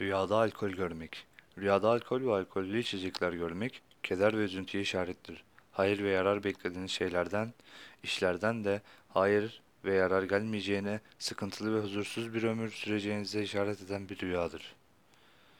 Rüyada alkol görmek. Rüyada alkol ve alkollü içecekler görmek, keder ve üzüntüye işarettir. Hayır ve yarar beklediğiniz şeylerden, işlerden de hayır ve yarar gelmeyeceğine, sıkıntılı ve huzursuz bir ömür süreceğinize işaret eden bir rüyadır.